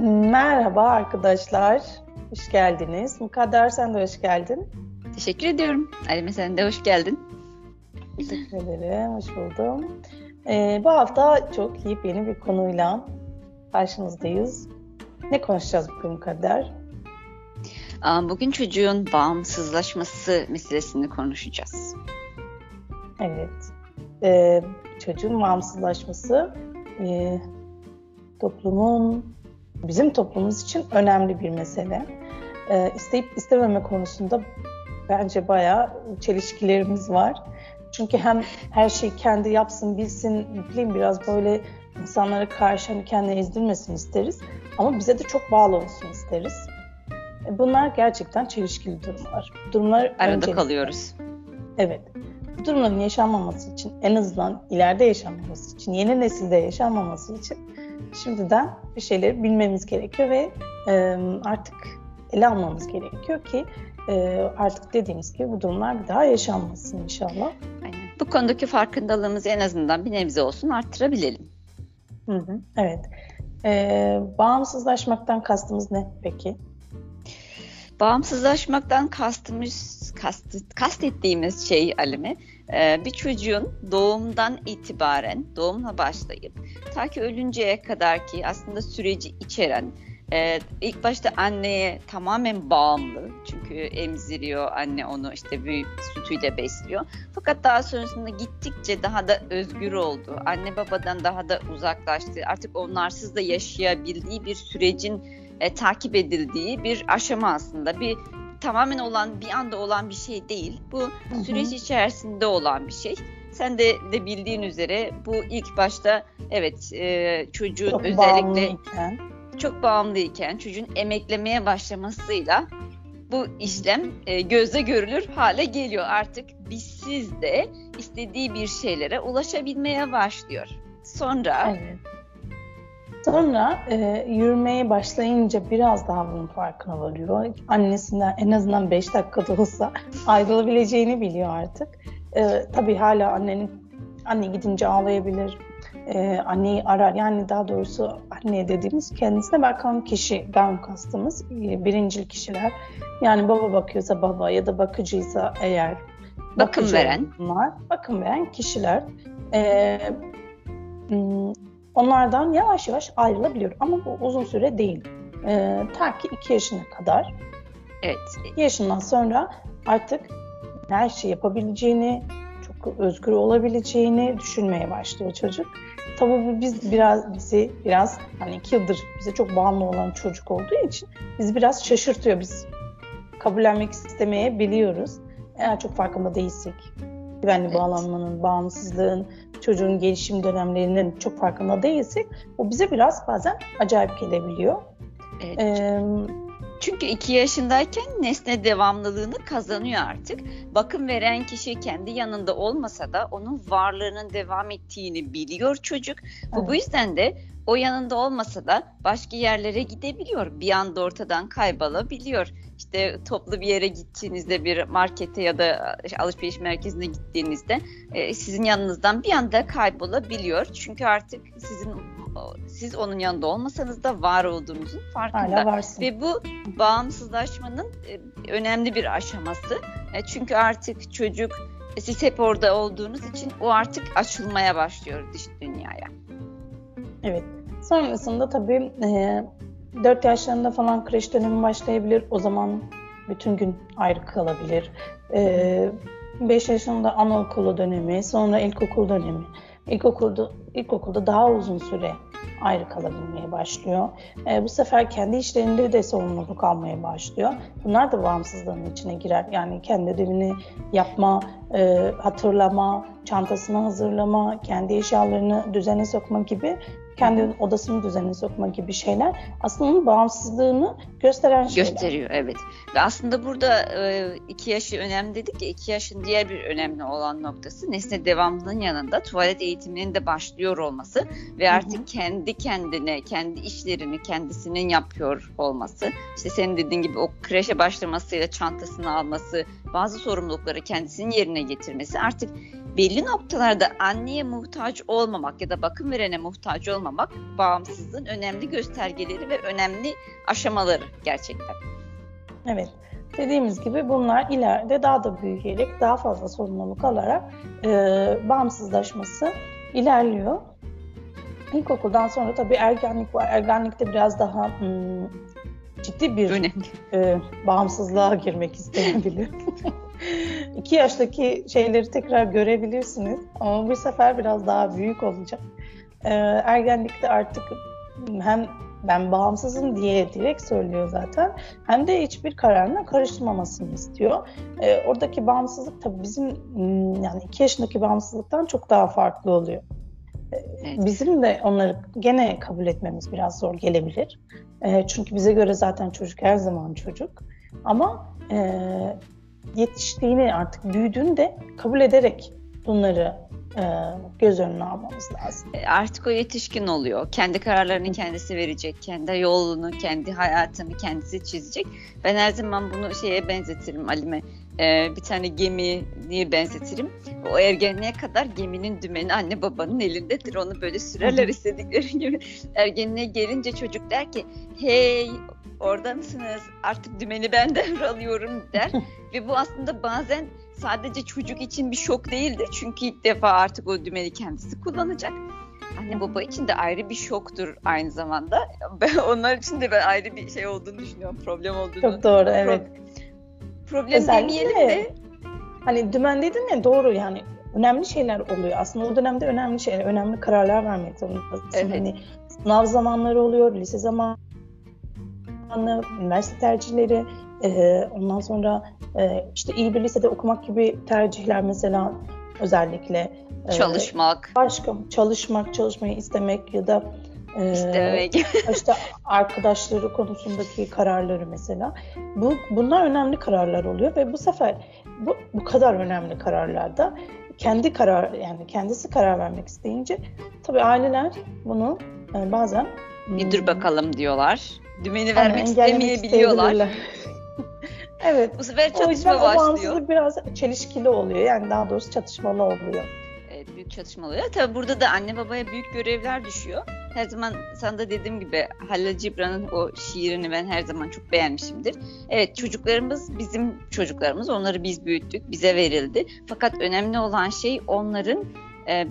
Merhaba arkadaşlar. Hoş geldiniz. Mukadder sen de hoş geldin. Teşekkür ediyorum. Alime sen de hoş geldin. Teşekkür ederim. Hoş buldum. Ee, bu hafta çok yeni bir konuyla karşınızdayız. Ne konuşacağız bugün Mukadder? Bugün çocuğun bağımsızlaşması meselesini konuşacağız. Evet. Ee, çocuğun bağımsızlaşması e, toplumun bizim toplumumuz için önemli bir mesele. Ee, isteyip istememe konusunda bence bayağı çelişkilerimiz var. Çünkü hem her şeyi kendi yapsın, bilsin, bileyim biraz böyle insanlara karşı hani kendini ezdirmesin isteriz. Ama bize de çok bağlı olsun isteriz. E, bunlar gerçekten çelişkili durumlar. Durumlar arada öncelikle, kalıyoruz. Evet. Bu durumların yaşanmaması için, en azından ileride yaşanmaması için, yeni nesilde yaşanmaması için şimdiden bir şeyleri bilmemiz gerekiyor ve e, artık ele almamız gerekiyor ki e, artık dediğimiz gibi bu durumlar bir daha yaşanmasın inşallah. Aynen. Bu konudaki farkındalığımızı en azından bir nebze olsun arttırabilelim. Hı hı, evet. E, bağımsızlaşmaktan kastımız ne peki? Bağımsızlaşmaktan kastımız, kast, kastettiğimiz şey Alime, e, bir çocuğun doğumdan itibaren, doğumla başlayıp ta ki ölünceye kadar ki aslında süreci içeren, ee, ilk başta anneye tamamen bağımlı. Çünkü emziriyor anne onu işte bir sütüyle besliyor. Fakat daha sonrasında gittikçe daha da özgür oldu. Anne babadan daha da uzaklaştı. Artık onlarsız da yaşayabildiği bir sürecin e, takip edildiği bir aşama aslında. Bir tamamen olan bir anda olan bir şey değil. Bu Hı-hı. süreç içerisinde olan bir şey. Sen de, de bildiğin üzere bu ilk başta evet e, çocuğun Çok özellikle bağımlıyken. çok bağımlıyken çocuğun emeklemeye başlamasıyla bu işlem e, gözle görülür hale geliyor. Artık bizsiz de istediği bir şeylere ulaşabilmeye başlıyor. Sonra evet. Sonra e, yürümeye başlayınca biraz daha bunun farkına varıyor. Annesinden en azından 5 dakikada olsa ayrılabileceğini biliyor artık. E, tabii hala annenin anne gidince ağlayabilir. E, anneyi arar. Yani daha doğrusu anne dediğimiz kendisine bakan kişi, ben kastımız e, birincil kişiler. Yani baba bakıyorsa baba ya da bakıcıysa eğer bakım veren bunlar, bakım veren kişiler. E, onlardan yavaş yavaş ayrılabiliyor. Ama bu uzun süre değil. E, ta ki 2 yaşına kadar. Evet. 2 yaşından sonra artık her şey yapabileceğini, çok özgür olabileceğini düşünmeye başlıyor çocuk. Tabii biz biraz bizi biraz hani iki yıldır bize çok bağımlı olan çocuk olduğu için bizi biraz şaşırtıyor. Biz kabullenmek istemeye biliyoruz. Eğer çok farkında değilsek güvenli evet. bağlanmanın, bağımsızlığın, çocuğun gelişim dönemlerinin çok farkında değilsek o bize biraz bazen acayip gelebiliyor. Evet. Ee, çünkü iki yaşındayken nesne devamlılığını kazanıyor artık. Bakım veren kişi kendi yanında olmasa da onun varlığının devam ettiğini biliyor çocuk. Bu, evet. bu yüzden de o yanında olmasa da başka yerlere gidebiliyor. Bir anda ortadan kaybolabiliyor. İşte toplu bir yere gittiğinizde bir markete ya da alışveriş merkezine gittiğinizde e, sizin yanınızdan bir anda kaybolabiliyor. Çünkü artık sizin siz onun yanında olmasanız da var olduğunuzun farkında. Ve bu bağımsızlaşmanın e, önemli bir aşaması. E, çünkü artık çocuk siz hep orada olduğunuz için o artık açılmaya başlıyor dış dünyaya. Evet. Sonrasında tabii e, 4 yaşlarında falan kreş dönemi başlayabilir. O zaman bütün gün ayrı kalabilir. E, 5 yaşında anaokulu dönemi, sonra ilkokul dönemi. İlkokulda, ilkokulda daha uzun süre ayrı kalabilmeye başlıyor. E, bu sefer kendi işlerinde de sorumluluk almaya başlıyor. Bunlar da bağımsızlığın içine girer. Yani kendi ödevini yapma, e, hatırlama, çantasını hazırlama, kendi eşyalarını düzene sokma gibi kendi odasını düzenine sokma gibi şeyler aslında onun bağımsızlığını gösteren şeyler. Gösteriyor evet. Ve aslında burada e, iki yaşı önemli dedik ya iki yaşın diğer bir önemli olan noktası nesne devamlılığın yanında tuvalet eğitiminin de başlıyor olması ve artık Hı-hı. kendi kendine kendi işlerini kendisinin yapıyor olması. İşte senin dediğin gibi o kreşe başlamasıyla çantasını alması bazı sorumlulukları kendisinin yerine getirmesi artık belli noktalarda anneye muhtaç olmamak ya da bakım verene muhtaç olmamak bağımsızlığın önemli göstergeleri ve önemli aşamaları gerçekten. Evet. Dediğimiz gibi bunlar ileride daha da büyüyerek daha fazla sorumluluk alarak e, bağımsızlaşması ilerliyor. İlkokuldan sonra tabii ergenlik var. Ergenlikte biraz daha hmm, ciddi bir e, bağımsızlığa girmek isteyebilir. İki yaştaki şeyleri tekrar görebilirsiniz ama bu sefer biraz daha büyük olacak. E, ergenlikte artık hem ben bağımsızım diye direkt söylüyor zaten. Hem de hiçbir kararına karışmamasını istiyor. E, oradaki bağımsızlık tabii bizim yani iki yaşındaki bağımsızlıktan çok daha farklı oluyor. Evet. Bizim de onları gene kabul etmemiz biraz zor gelebilir. E, çünkü bize göre zaten çocuk her zaman çocuk. Ama e, yetiştiğini artık büyüdüğünde kabul ederek bunları e, göz önüne almamız lazım. E, artık o yetişkin oluyor. Kendi kararlarını kendisi verecek. Kendi yolunu, kendi hayatını kendisi çizecek. Ben her zaman bunu şeye benzetirim Alime. Ee, bir tane gemi diye benzetirim. O ergenliğe kadar geminin dümeni anne babanın elindedir. Onu böyle sürerler istedikleri gibi. Ergenliğe gelince çocuk der ki hey orada mısınız? Artık dümeni ben devralıyorum der. Ve bu aslında bazen sadece çocuk için bir şok değildir. Çünkü ilk defa artık o dümeni kendisi kullanacak. Anne baba için de ayrı bir şoktur aynı zamanda. Ben onlar için de ben ayrı bir şey olduğunu düşünüyorum. Problem olduğunu. Çok doğru evet. problem Özellikle, demeyelim de. Hani dümen dedin ya doğru yani önemli şeyler oluyor. Aslında o dönemde önemli şeyler, önemli kararlar vermek zorundasın. Evet. Hani sınav zamanları oluyor, lise zamanı, üniversite tercihleri, e, ondan sonra e, işte iyi bir lisede okumak gibi tercihler mesela özellikle. E, çalışmak. Başka çalışmak, çalışmayı istemek ya da e, İstemek. işte arkadaşları konusundaki kararları mesela. Bu bunlar önemli kararlar oluyor ve bu sefer bu, bu kadar önemli kararlarda kendi karar yani kendisi karar vermek isteyince tabii aileler bunu e, bazen bir dur hmm, bakalım diyorlar. Dümeni vermek istemeyebiliyorlar. Evet. Bu sefer çatışma o yüzden başlıyor. O biraz çelişkili oluyor. Yani daha doğrusu çatışmalı oluyor. Evet, büyük çatışma oluyor. Tabii burada da anne babaya büyük görevler düşüyor. Her zaman sana da dediğim gibi Halil Cibran'ın o şiirini ben her zaman çok beğenmişimdir. Evet çocuklarımız bizim çocuklarımız. Onları biz büyüttük. Bize verildi. Fakat önemli olan şey onların e,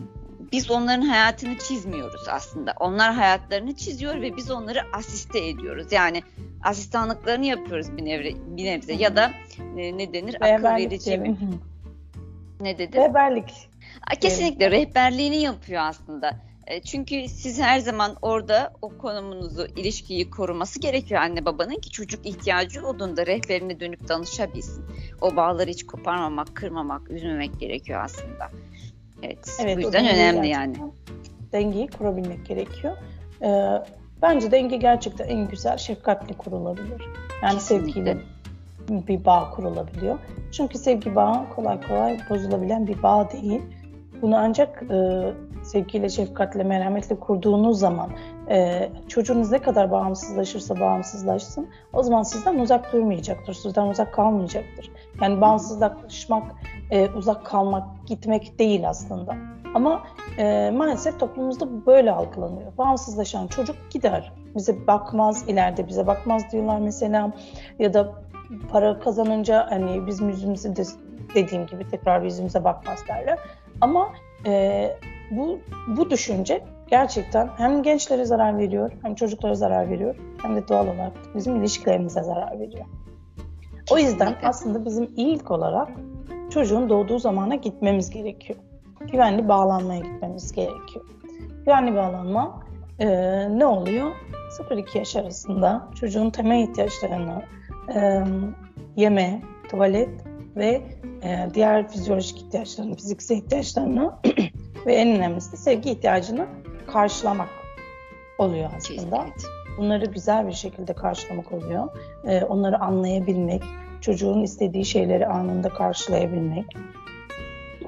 biz onların hayatını çizmiyoruz aslında. Onlar hayatlarını çiziyor ve biz onları asiste ediyoruz. Yani asistanlıklarını yapıyoruz bir nebze, bir nebze. ya da e, ne denir akıl verici mi? Ne dedi? Rehberlik. Kesinlikle rehberliğini yapıyor aslında. E, çünkü siz her zaman orada o konumunuzu, ilişkiyi koruması gerekiyor anne babanın ki çocuk ihtiyacı olduğunda rehberine dönüp danışabilsin. O bağları hiç koparmamak, kırmamak, üzmemek gerekiyor aslında. Evet, evet bu yüzden önemli yani. Dengeyi kurabilmek gerekiyor. Ee, bence denge gerçekten en güzel şefkatle kurulabilir. Yani Kesinlikle. sevgiyle bir bağ kurulabiliyor. Çünkü sevgi bağı kolay kolay bozulabilen bir bağ değil. Bunu ancak e, sevgiyle, şefkatle, merhametle kurduğunuz zaman e, çocuğunuz ne kadar bağımsızlaşırsa bağımsızlaşsın o zaman sizden uzak durmayacaktır, sizden uzak kalmayacaktır. Yani bağımsızlaşmak, e, uzak kalmak, gitmek değil aslında. Ama e, maalesef toplumumuzda böyle algılanıyor. Bağımsızlaşan çocuk gider, bize bakmaz, ileride bize bakmaz diyorlar mesela. Ya da para kazanınca hani bizim yüzümüzü de dediğim gibi tekrar yüzümüze bakmaz derler. Ama e, bu, bu düşünce gerçekten hem gençlere zarar veriyor, hem çocuklara zarar veriyor, hem de doğal olarak bizim ilişkilerimize zarar veriyor. O yüzden aslında bizim ilk olarak çocuğun doğduğu zamana gitmemiz gerekiyor. Güvenli bağlanmaya gitmemiz gerekiyor. Güvenli bağlanma e, ne oluyor? 0-2 yaş arasında çocuğun temel ihtiyaçlarını e, yeme, tuvalet ve e, diğer fizyolojik ihtiyaçlarını, fiziksel ihtiyaçlarını ve en önemlisi de sevgi ihtiyacını karşılamak oluyor aslında. Bunları güzel bir şekilde karşılamak oluyor. E, onları anlayabilmek, çocuğun istediği şeyleri anında karşılayabilmek.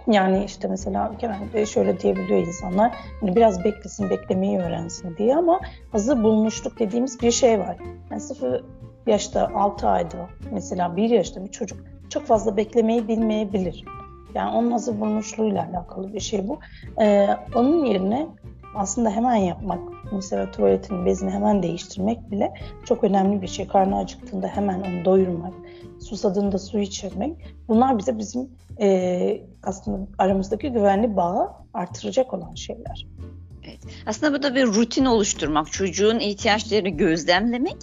Yani işte mesela genelde şöyle diyebiliyor insanlar, hani biraz beklesin, beklemeyi öğrensin diye ama hazır bulmuşluk dediğimiz bir şey var. Yani 0 yaşta, 6 ayda mesela 1 yaşta bir çocuk çok fazla beklemeyi bilmeyebilir. Yani onun hazır bulmuşluğuyla alakalı bir şey bu. Ee, onun yerine aslında hemen yapmak, mesela tuvaletin bezini hemen değiştirmek bile çok önemli bir şey. Karnı acıktığında hemen onu doyurmak, susadığında su içirmek. Bunlar bize bizim e, aslında aramızdaki güvenli bağı artıracak olan şeyler. Evet. Aslında bu da bir rutin oluşturmak, çocuğun ihtiyaçlarını gözlemlemek,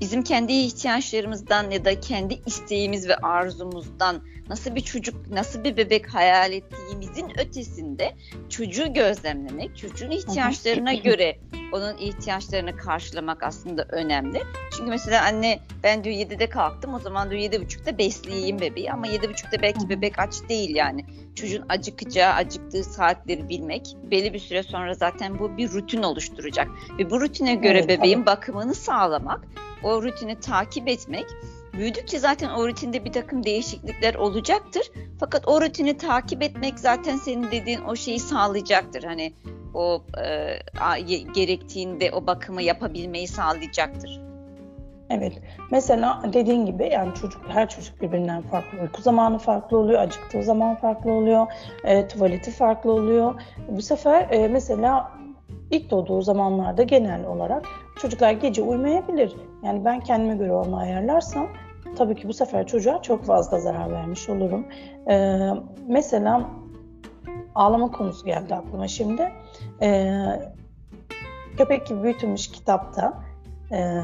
bizim kendi ihtiyaçlarımızdan ya da kendi isteğimiz ve arzumuzdan nasıl bir çocuk, nasıl bir bebek hayal ettiğimizin ötesinde çocuğu gözlemlemek, çocuğun ihtiyaçlarına göre onun ihtiyaçlarını karşılamak aslında önemli. Çünkü mesela anne ben diyor 7'de kalktım o zaman diyor 7.30'da besleyeyim bebeği ama 7.30'da belki bebek aç değil yani. Çocuğun acıkacağı, acıktığı saatleri bilmek belli bir süre sonra zaten bu bir rutin oluşturacak. Ve bu rutine göre evet, bebeğin evet. bakımını sağlamak, o rutini takip etmek Büyüdükçe zaten o rutinde bir takım değişiklikler olacaktır. Fakat o rutini takip etmek zaten senin dediğin o şeyi sağlayacaktır. Hani o e, gerektiğinde o bakımı yapabilmeyi sağlayacaktır. Evet. Mesela dediğin gibi yani çocuk her çocuk birbirinden farklı. Uyku zamanı farklı oluyor, acıktığı zaman farklı oluyor, e, tuvaleti farklı oluyor. Bu sefer e, mesela ilk doğduğu zamanlarda genel olarak çocuklar gece uyumayabilir. Yani ben kendime göre onu ayarlarsam tabii ki bu sefer çocuğa çok fazla zarar vermiş olurum. Ee, mesela ağlama konusu geldi aklıma şimdi. Ee, Köpek gibi büyütülmüş kitapta, e,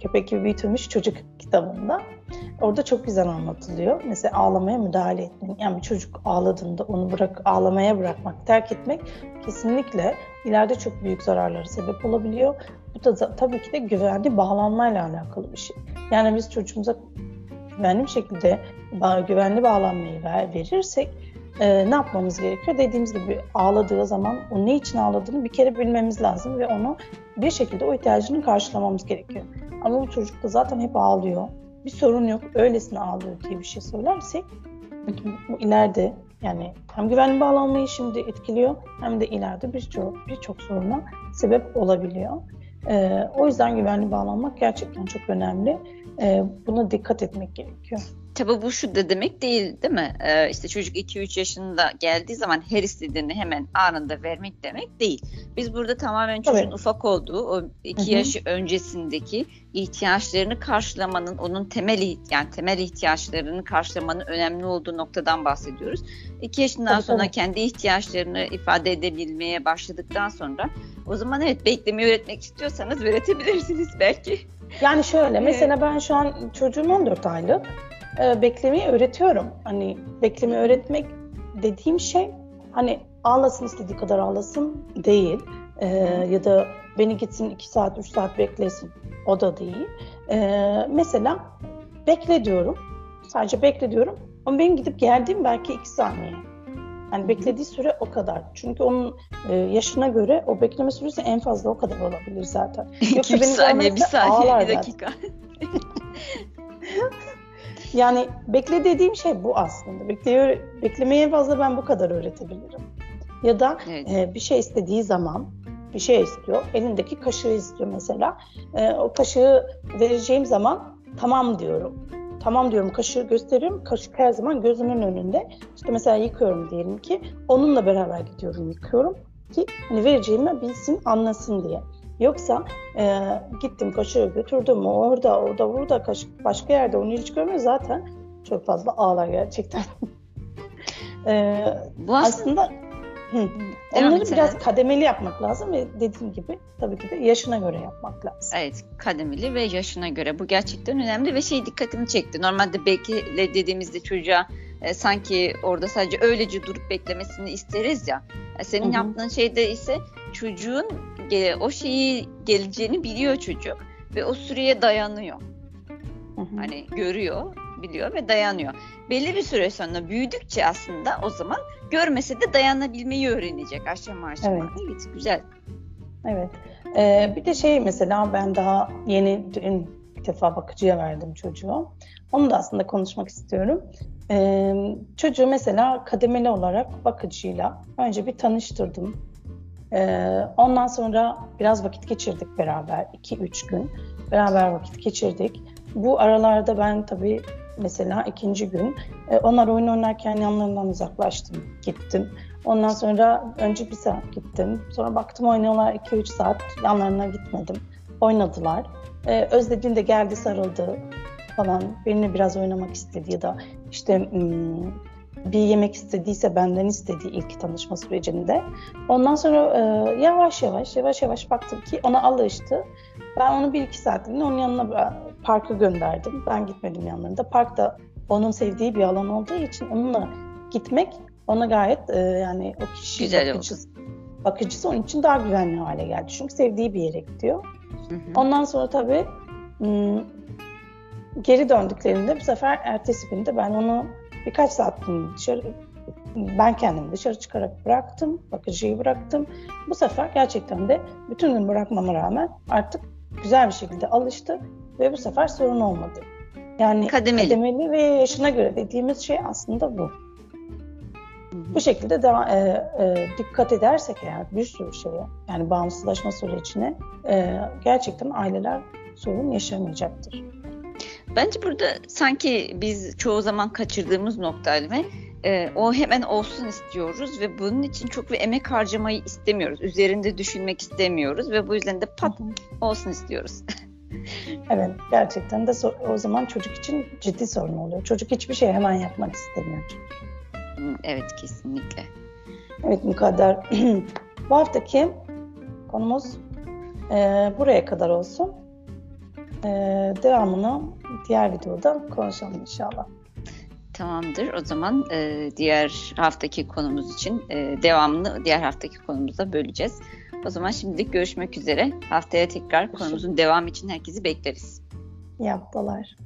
Köpek gibi büyütülmüş çocuk kitabında orada çok güzel anlatılıyor. Mesela ağlamaya müdahale etmek. Yani bir çocuk ağladığında onu bırak ağlamaya bırakmak, terk etmek kesinlikle ileride çok büyük zararlara sebep olabiliyor. Bu da tabii ki de güvenli bağlanmayla alakalı bir şey. Yani biz çocuğumuza güvenli bir şekilde güvenli bağlanmayı verirsek e, ne yapmamız gerekiyor? Dediğimiz gibi ağladığı zaman o ne için ağladığını bir kere bilmemiz lazım ve onu bir şekilde o ihtiyacını karşılamamız gerekiyor. Ama bu çocuk da zaten hep ağlıyor. Bir sorun yok, öylesine ağlıyor diye bir şey söylersek bu ileride yani hem güvenli bağlanmayı şimdi etkiliyor hem de ileride birçok birçok soruna sebep olabiliyor. Ee, o yüzden güvenli bağlanmak gerçekten çok önemli. Ee, buna dikkat etmek gerekiyor. Tabi bu şu da demek değil değil mi? Ee, işte çocuk 2-3 yaşında geldiği zaman her istediğini hemen anında vermek demek değil. Biz burada tamamen çocuğun evet. ufak olduğu o 2 yaşı öncesindeki ihtiyaçlarını karşılamanın onun temel yani temel ihtiyaçlarını karşılamanın önemli olduğu noktadan bahsediyoruz. 2 yaşından tabii, sonra tabii. kendi ihtiyaçlarını ifade edebilmeye başladıktan sonra o zaman evet beklemeyi öğretmek istiyorsanız öğretebilirsiniz belki. Yani şöyle mesela ben şu an çocuğum 14 aylık e, beklemeyi öğretiyorum. Hani beklemeyi öğretmek dediğim şey hani ağlasın istediği kadar ağlasın değil. E, ya da beni gitsin 2 saat 3 saat beklesin o da değil. E, mesela bekle diyorum. Sadece bekle diyorum. Ama benim gidip geldiğim belki 2 saniye. Yani beklediği süre o kadar. Çünkü onun e, yaşına göre o bekleme süresi en fazla o kadar olabilir zaten. Yoksa benim saniye, bir saniye, bir dakika. Yani bekle dediğim şey bu aslında. Bekliyor, beklemeye fazla ben bu kadar öğretebilirim. Ya da evet. e, bir şey istediği zaman bir şey istiyor. Elindeki kaşığı istiyor mesela. E, o kaşığı vereceğim zaman tamam diyorum. Tamam diyorum kaşığı gösteriyorum. Kaşık her zaman gözümün önünde. İşte mesela yıkıyorum diyelim ki. Onunla beraber gidiyorum yıkıyorum ki hani vereceğimi bilsin anlasın diye. Yoksa e, gittim kaşığı götürdüm orada orada burada kaşık başka yerde onu hiç görmüyor zaten çok fazla ağlar gerçekten. e, Bu aslında, aslında hı, onları biraz kademeli yapmak lazım ve dediğim gibi tabii ki de yaşına göre yapmak lazım. Evet kademeli ve yaşına göre bu gerçekten önemli ve şey dikkatimi çekti. Normalde bekle dediğimizde çocuğa e, sanki orada sadece öylece durup beklemesini isteriz ya. E, senin Hı-hı. yaptığın şeyde ise çocuğun o şeyi geleceğini biliyor çocuk ve o süreye dayanıyor. Hı-hı. Hani görüyor, biliyor ve dayanıyor. Belli bir süre sonra büyüdükçe aslında o zaman görmese de dayanabilmeyi öğrenecek aşama aşama. Evet, evet güzel. Evet. Ee, bir de şey mesela ben daha yeni dün bir defa bakıcıya verdim çocuğu. Onu da aslında konuşmak istiyorum. Ee, çocuğu mesela kademeli olarak bakıcıyla önce bir tanıştırdım. Ee, ondan sonra biraz vakit geçirdik beraber. 2-3 gün beraber vakit geçirdik. Bu aralarda ben tabii mesela ikinci gün. E, onlar oyun oynarken yanlarından uzaklaştım, gittim. Ondan sonra önce bir saat gittim. Sonra baktım oynuyorlar 2-3 saat. Yanlarına gitmedim. Oynadılar. E, özlediğinde geldi sarıldı falan. Benimle biraz oynamak istedi ya da işte hmm, bir yemek istediyse benden istediği ilk tanışma sürecinde. Ondan sonra e, yavaş yavaş yavaş yavaş baktım ki ona alıştı. Ben onu bir iki saatliğine onun yanına parka gönderdim. Ben gitmedim yanlarında. Park da onun sevdiği bir alan olduğu için onunla gitmek ona gayet e, yani o kişi Güzel bakıcısı, bakıcısı onun için daha güvenli hale geldi. Çünkü sevdiği bir yere gidiyor. Hı hı. Ondan sonra tabii geri döndüklerinde bu sefer ertesi günde ben onu birkaç saat dışarı ben kendimi dışarı çıkarak bıraktım. Bakıcıyı bıraktım. Bu sefer gerçekten de bütün gün bırakmama rağmen artık güzel bir şekilde alıştı ve bu sefer sorun olmadı. Yani kademeli, kademeli ve yaşına göre dediğimiz şey aslında bu. Hı-hı. Bu şekilde de e, e, dikkat edersek eğer bir sürü şeye yani bağımsızlaşma sürecine e, gerçekten aileler sorun yaşamayacaktır. Bence burada sanki biz çoğu zaman kaçırdığımız nokta Alime e, o hemen olsun istiyoruz ve bunun için çok bir emek harcamayı istemiyoruz. Üzerinde düşünmek istemiyoruz ve bu yüzden de pat olsun istiyoruz. evet gerçekten de o zaman çocuk için ciddi sorun oluyor. Çocuk hiçbir şey hemen yapmak istemiyor. Evet kesinlikle. Evet Mukadder. bu haftaki konumuz e, buraya kadar olsun. E, devamını diğer videoda konuşalım inşallah. Tamamdır. O zaman e, diğer haftaki konumuz için e, devamını diğer haftaki konumuzda böleceğiz. O zaman şimdilik görüşmek üzere. Haftaya tekrar konumuzun devamı için herkesi bekleriz. İyi haftalar.